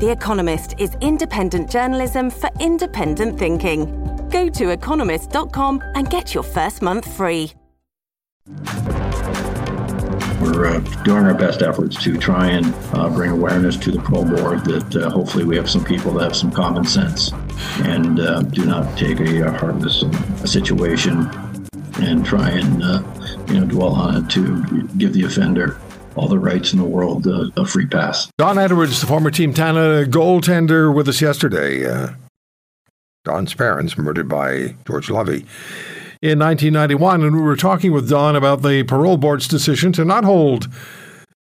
The Economist is independent journalism for independent thinking. Go to economist.com and get your first month free. We're uh, doing our best efforts to try and uh, bring awareness to the parole board that uh, hopefully we have some people that have some common sense and uh, do not take a, a heartless uh, situation and try and uh, you know dwell on it to give the offender all the rights in the world uh, a free pass. Don Edwards, the former Team Canada goaltender, with us yesterday. Uh, Don's parents murdered by George Lovie in 1991, and we were talking with Don about the parole board's decision to not hold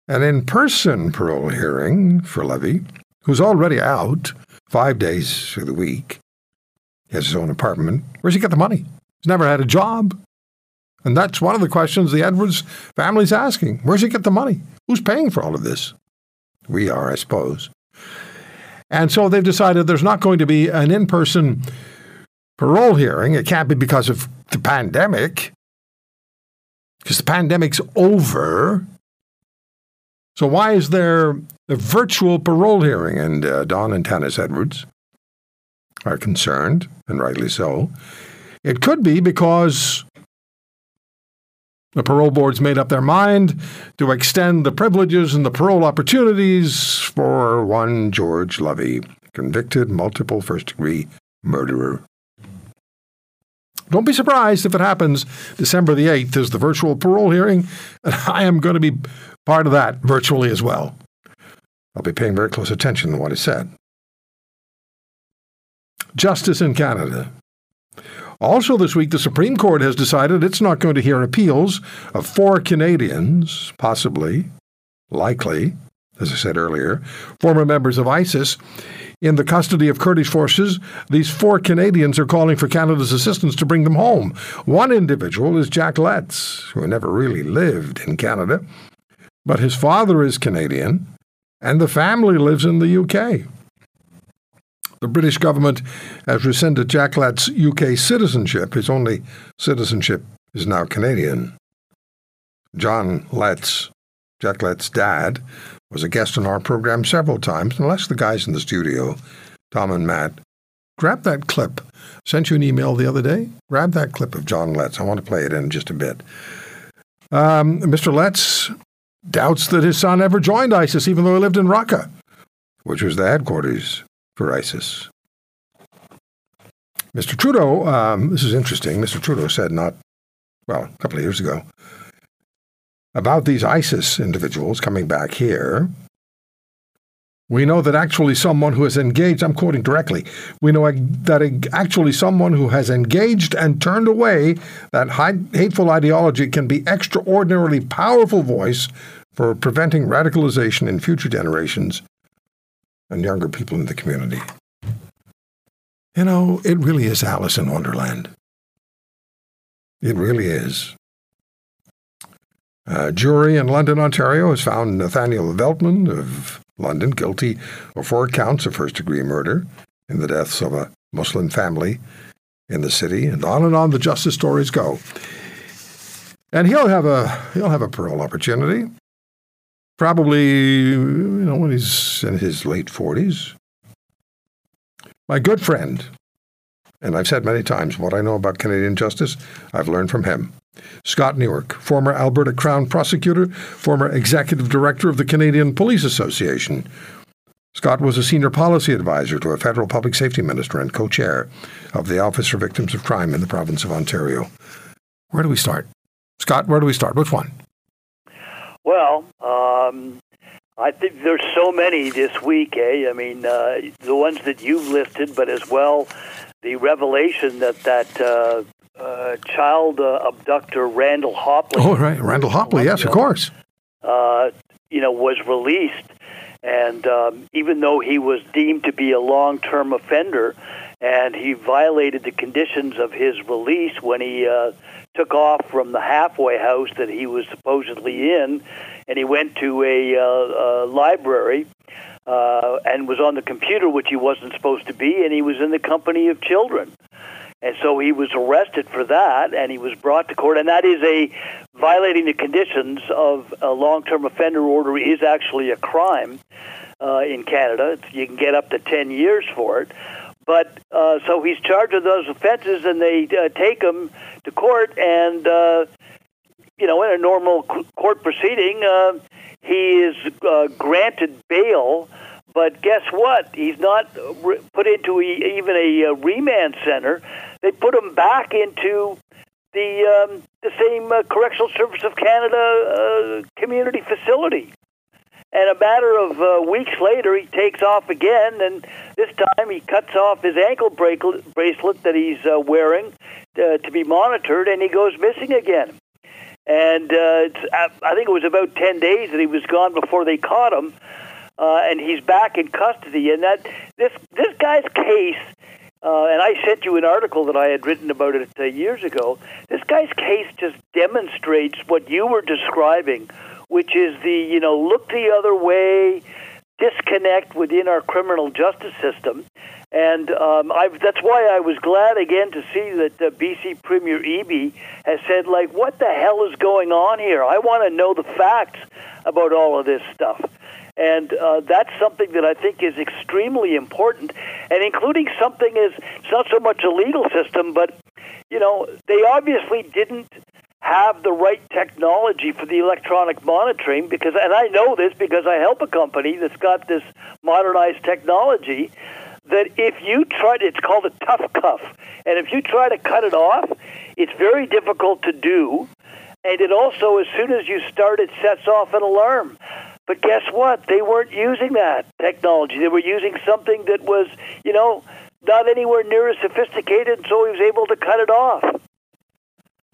an in person parole hearing for Lovie, who's already out five days of the week. He has his own apartment. Where's he get the money? He's never had a job. And that's one of the questions the Edwards family's asking. Where's he get the money? Who's paying for all of this? We are, I suppose. And so they've decided there's not going to be an in person parole hearing. It can't be because of the pandemic, because the pandemic's over. So why is there a virtual parole hearing? And uh, Don and Tanis Edwards are concerned, and rightly so. It could be because the parole board's made up their mind to extend the privileges and the parole opportunities for one George Lovie, convicted multiple first degree murderer. Don't be surprised if it happens December the 8th is the virtual parole hearing, and I am going to be part of that virtually as well. I'll be paying very close attention to what is said. Justice in Canada. Also, this week, the Supreme Court has decided it's not going to hear appeals of four Canadians, possibly, likely, as I said earlier, former members of ISIS. In the custody of Kurdish forces, these four Canadians are calling for Canada's assistance to bring them home. One individual is Jack Letts, who never really lived in Canada, but his father is Canadian, and the family lives in the UK. The British government has rescinded Jack Letts' UK citizenship. His only citizenship is now Canadian. John Letts, Jack dad, was a guest on our program several times, unless the guys in the studio, Tom and Matt, grab that clip. Sent you an email the other day. Grab that clip of John Letts. I want to play it in just a bit. Um, Mr. Letts doubts that his son ever joined ISIS, even though he lived in Raqqa, which was the headquarters for ISIS. Mr. Trudeau, um, this is interesting. Mr. Trudeau said not, well, a couple of years ago, about these ISIS individuals coming back here. We know that actually someone who has engaged, I'm quoting directly, we know that actually someone who has engaged and turned away that hateful ideology can be extraordinarily powerful voice for preventing radicalization in future generations and younger people in the community. You know, it really is Alice in Wonderland. It really is. A jury in London, Ontario has found Nathaniel Veltman of London guilty of four counts of first degree murder in the deaths of a Muslim family in the city, and on and on the justice stories go. And he'll have a he'll have a parole opportunity probably, you know, when he's in his late 40s. My good friend, and I've said many times what I know about Canadian justice, I've learned from him. Scott Newark, former Alberta Crown prosecutor, former executive director of the Canadian Police Association. Scott was a senior policy advisor to a federal public safety minister and co chair of the Office for Victims of Crime in the province of Ontario. Where do we start? Scott, where do we start? Which one? Well, um, I think there's so many this week, eh? I mean, uh, the ones that you've listed, but as well the revelation that that uh, uh, child uh, abductor Randall Hopley. Oh, right, Randall Hopley. Yes, of course. Uh, you know, was released, And um, even though he was deemed to be a long term offender, and he violated the conditions of his release when he uh, took off from the halfway house that he was supposedly in, and he went to a, uh, a library uh, and was on the computer, which he wasn't supposed to be, and he was in the company of children. And so he was arrested for that, and he was brought to court. And that is a violating the conditions of a long-term offender order is actually a crime uh, in Canada. It's, you can get up to ten years for it. But uh, so he's charged with those offenses, and they uh, take him to court. And uh, you know, in a normal court proceeding, uh, he is uh, granted bail. But guess what? He's not re- put into a, even a, a remand center they put him back into the um, the same uh, Correctional Service of Canada uh, community facility. And a matter of uh, weeks later, he takes off again, and this time he cuts off his ankle bracelet that he's uh, wearing uh, to be monitored, and he goes missing again. And uh, it's, I think it was about ten days that he was gone before they caught him, uh, and he's back in custody. And that this this guy's case uh, and I sent you an article that I had written about it uh, years ago. This guy's case just demonstrates what you were describing, which is the, you know, look the other way, disconnect within our criminal justice system. And um, that's why I was glad again to see that uh, BC Premier Eby has said, like, what the hell is going on here? I want to know the facts about all of this stuff. And uh, that's something that I think is extremely important, and including something is it's not so much a legal system, but you know they obviously didn't have the right technology for the electronic monitoring because, and I know this because I help a company that's got this modernized technology. That if you try to, it's called a tough cuff, and if you try to cut it off, it's very difficult to do. And it also, as soon as you start, it sets off an alarm. But guess what? They weren't using that technology. They were using something that was, you know, not anywhere near as sophisticated, so he was able to cut it off.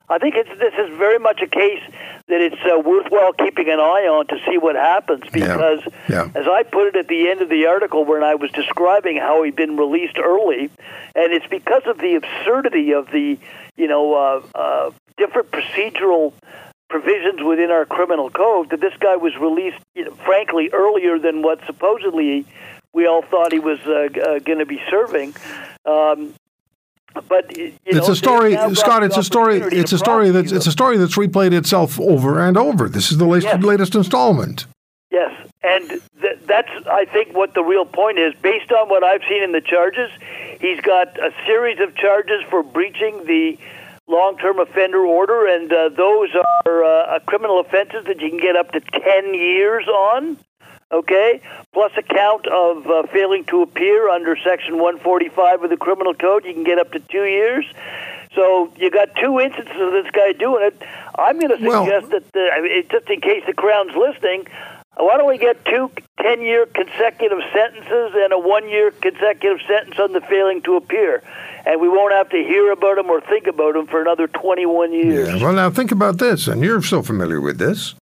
I think it's, this is very much a case that it's uh, worthwhile keeping an eye on to see what happens because, yeah. Yeah. as I put it at the end of the article when I was describing how he'd been released early, and it's because of the absurdity of the, you know, uh, uh, different procedural provisions within our criminal code that this guy was released, you know, frankly, earlier than what supposedly we all thought he was uh, uh, going to be serving. Um, but you know, it's a story, Scott. It's a story. It's a story that's it's a story that's replayed itself over and over. This is the latest, yes. latest installment. Yes, and th- that's I think what the real point is. Based on what I've seen in the charges, he's got a series of charges for breaching the long-term offender order, and uh, those are uh, criminal offenses that you can get up to 10 years on, okay? Plus a count of uh, failing to appear under Section 145 of the Criminal Code, you can get up to two years. So you got two instances of this guy doing it. I'm going to suggest well, that, I mean, just in case the Crown's listening, why don't we get two 10 year consecutive sentences and a one year consecutive sentence on the failing to appear? and we won't have to hear about him or think about him for another 21 years. Yeah, well, now think about this, and you're so familiar with this.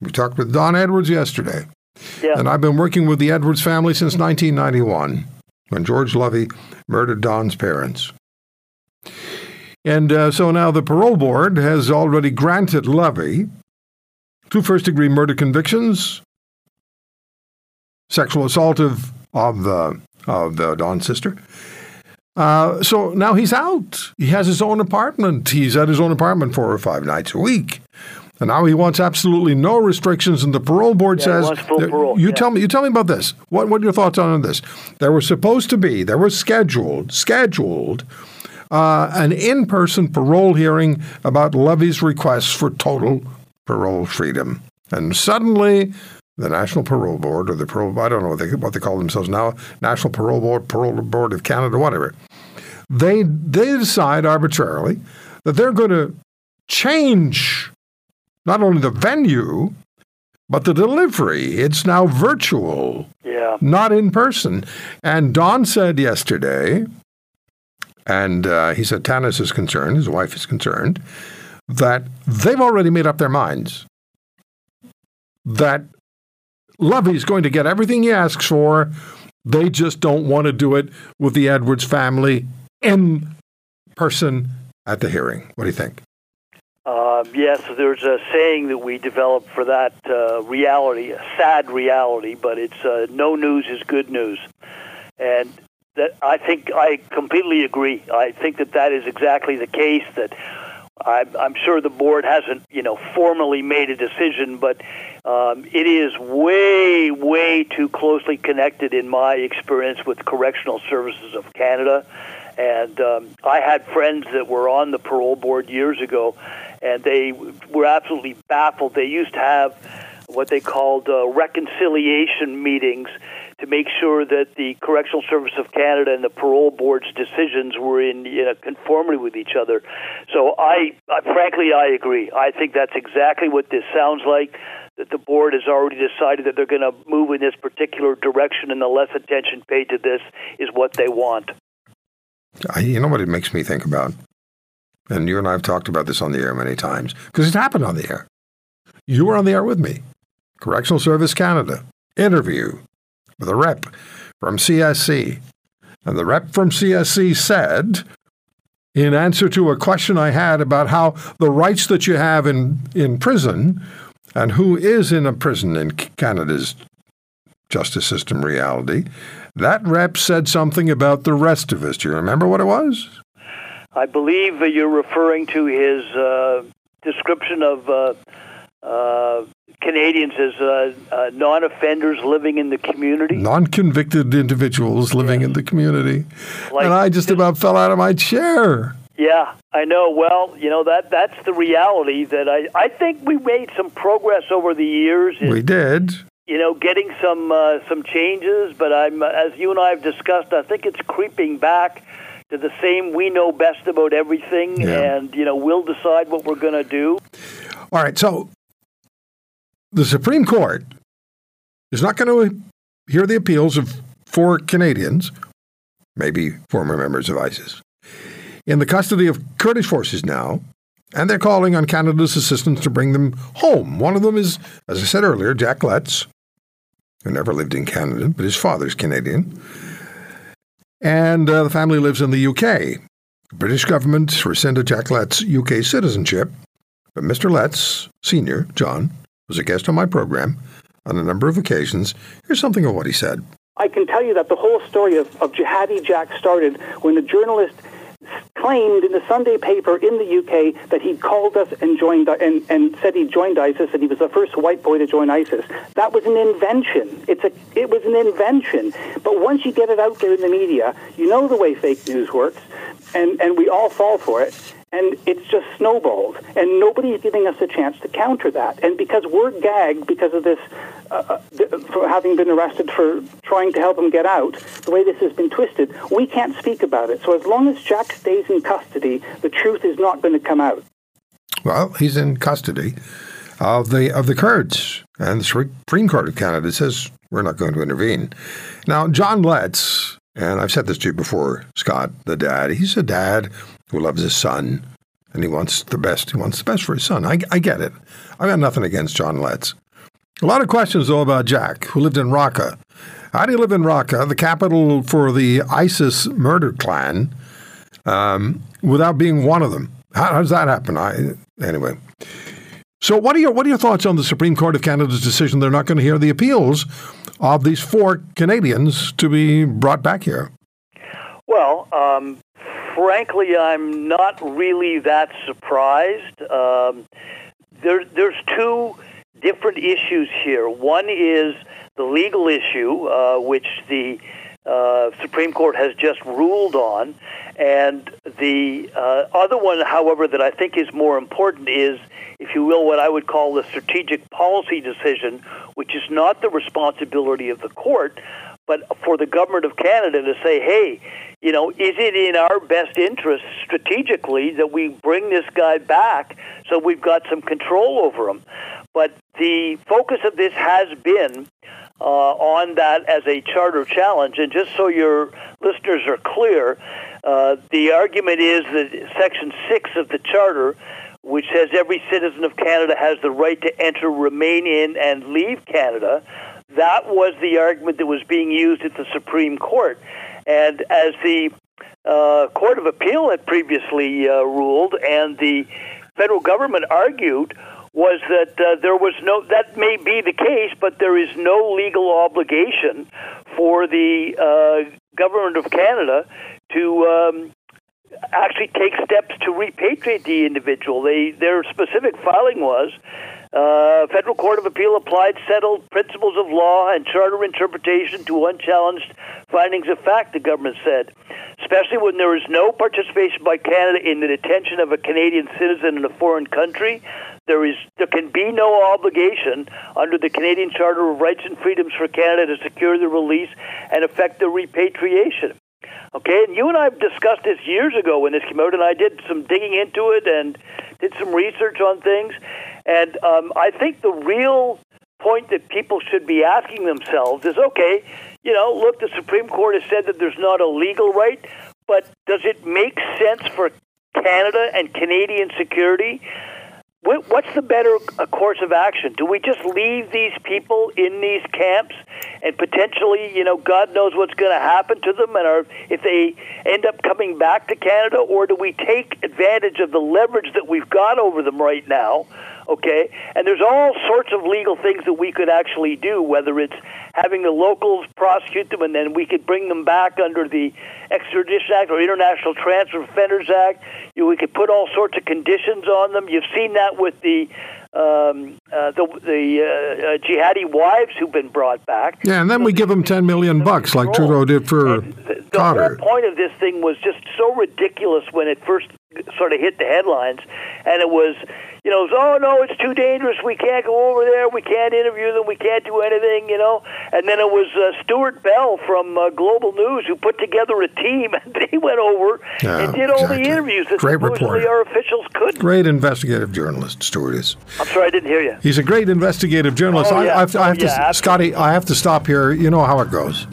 We talked with Don Edwards yesterday. Yeah. And I've been working with the Edwards family since 1991 when George Lovie murdered Don's parents. And uh, so now the parole board has already granted Lovie two first degree murder convictions, sexual assault of, of, of Don's sister, uh, so now he's out. He has his own apartment. He's at his own apartment four or five nights a week. And now he wants absolutely no restrictions. And the parole board yeah, says, parole, "You yeah. tell me. You tell me about this. What What are your thoughts on this? There was supposed to be, there was scheduled, scheduled." Uh, an in person parole hearing about Lovie's requests for total parole freedom. And suddenly, the National Parole Board or the Parole, I don't know what they, what they call themselves now, National Parole Board, Parole Board of Canada, whatever. They, they decide arbitrarily that they're going to change not only the venue, but the delivery. It's now virtual, yeah. not in person. And Don said yesterday, and uh, he said Tanis is concerned, his wife is concerned, that they've already made up their minds that Lovie's going to get everything he asks for. They just don't want to do it with the Edwards family in person at the hearing. What do you think? Uh, yes, there's a saying that we developed for that uh, reality, a sad reality, but it's uh, no news is good news. And that I think I completely agree. I think that that is exactly the case. That I'm, I'm sure the board hasn't, you know, formally made a decision, but um, it is way, way too closely connected in my experience with Correctional Services of Canada. And um, I had friends that were on the parole board years ago, and they were absolutely baffled. They used to have what they called uh, reconciliation meetings to make sure that the Correctional Service of Canada and the parole board's decisions were in conformity with each other. So I, I, frankly, I agree. I think that's exactly what this sounds like. That the board has already decided that they're going to move in this particular direction, and the less attention paid to this is what they want. I, you know what it makes me think about, and you and I have talked about this on the air many times because it happened on the air. You were on the air with me. Correctional Service Canada interview with a rep from CSC. And the rep from CSC said, in answer to a question I had about how the rights that you have in, in prison and who is in a prison in Canada's justice system reality, that rep said something about the rest of us. Do you remember what it was? I believe you're referring to his uh, description of uh, uh, Canadians as uh, uh, non-offenders living in the community, non-convicted individuals living yes. in the community, like, and I just about fell out of my chair. Yeah, I know. Well, you know that that's the reality. That I I think we made some progress over the years. In, we did. You know, getting some uh, some changes, but I'm as you and I have discussed. I think it's creeping back the same. We know best about everything, yeah. and you know we'll decide what we're going to do. All right, so the Supreme Court is not going to hear the appeals of four Canadians, maybe former members of ISIS, in the custody of Kurdish forces now, and they're calling on Canada's assistance to bring them home. One of them is, as I said earlier, Jack Letts, who never lived in Canada, but his father's Canadian. And uh, the family lives in the UK. The British government rescinded Jack Letts' UK citizenship, but Mr. Letts, Sr., John, was a guest on my program on a number of occasions. Here's something of what he said. I can tell you that the whole story of, of Jihadi Jack started when the journalist claimed in the Sunday paper in the UK that he called us and joined and, and said he joined ISIS and he was the first white boy to join ISIS. That was an invention. It's a it was an invention. But once you get it out there in the media, you know the way fake news works, and and we all fall for it and it's just snowballed. And nobody's giving us a chance to counter that. And because we're gagged because of this, uh, uh for having been arrested for trying to help him get out, the way this has been twisted, we can't speak about it. So as long as Jack stays in custody, the truth is not going to come out. Well, he's in custody of the of the Kurds, and the Supreme Court of Canada says we're not going to intervene. Now, John Letts, and I've said this to you before, Scott, the dad. He's a dad who loves his son, and he wants the best. He wants the best for his son. I, I get it. I got nothing against John Letts. A lot of questions, though, about Jack, who lived in Raqqa. How do you live in Raqqa, the capital for the ISIS murder clan, um, without being one of them? How, how does that happen? I, anyway. So, what are your what are your thoughts on the Supreme Court of Canada's decision? They're not going to hear the appeals of these four Canadians to be brought back here. Well, um, frankly, I'm not really that surprised. Um, there, there's two different issues here. One is the legal issue, uh, which the uh, Supreme Court has just ruled on, and the uh, other one, however, that I think is more important is, if you will, what I would call the strategic policy decision, which is not the responsibility of the court, but for the government of Canada to say, hey, you know, is it in our best interest strategically that we bring this guy back so we've got some control over him? But the focus of this has been uh, on that as a charter challenge. And just so your listeners are clear, uh, the argument is that Section 6 of the charter, which says every citizen of Canada has the right to enter, remain in, and leave Canada, that was the argument that was being used at the Supreme Court. And as the uh, Court of Appeal had previously uh, ruled, and the federal government argued, was that uh, there was no, that may be the case, but there is no legal obligation for the uh, government of Canada to um, actually take steps to repatriate the individual. They, their specific filing was uh, Federal Court of Appeal applied settled principles of law and charter interpretation to unchallenged findings of fact, the government said, especially when there is no participation by Canada in the detention of a Canadian citizen in a foreign country. There is there can be no obligation under the Canadian Charter of Rights and Freedoms for Canada to secure the release and effect the repatriation. Okay, and you and I have discussed this years ago when this came out, and I did some digging into it and did some research on things. And um, I think the real point that people should be asking themselves is okay, you know, look, the Supreme Court has said that there's not a legal right, but does it make sense for Canada and Canadian security What's the better course of action? Do we just leave these people in these camps and potentially, you know, God knows what's going to happen to them, and are, if they end up coming back to Canada, or do we take advantage of the leverage that we've got over them right now? Okay, and there's all sorts of legal things that we could actually do, whether it's having the locals prosecute them, and then we could bring them back under the Extradition Act or International Transfer Offenders Act. You, we could put all sorts of conditions on them. You've seen that with the um, uh, the, the uh, uh, jihadi wives who've been brought back. Yeah, and then so we give them ten million bucks, like Trudeau did for the, the whole point of this thing was just so ridiculous when it first sort of hit the headlines, and it was you know, oh no, it's too dangerous. We can't go over there. We can't interview them. We can't do anything. You know. And then it was uh, Stewart Bell from uh, Global News who put together a team, and they went over yeah, and did all exactly. the interviews that great supposedly our officials couldn't. Great investigative journalist, Stewart is. I'm sorry, I didn't hear you. He's a great investigative journalist. Oh, yeah. I, I have, I have oh, yeah, to Scotty, I have to stop here. You know how it goes.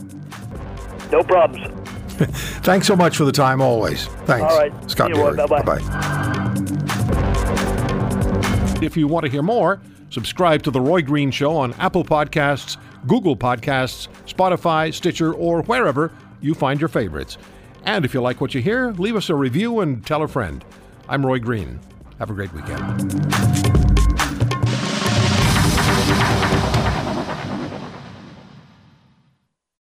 No problems. Thanks so much for the time, always. Thanks. All right. Scott Bye bye. If you want to hear more, subscribe to The Roy Green Show on Apple Podcasts, Google Podcasts, Spotify, Stitcher, or wherever you find your favorites. And if you like what you hear, leave us a review and tell a friend. I'm Roy Green. Have a great weekend.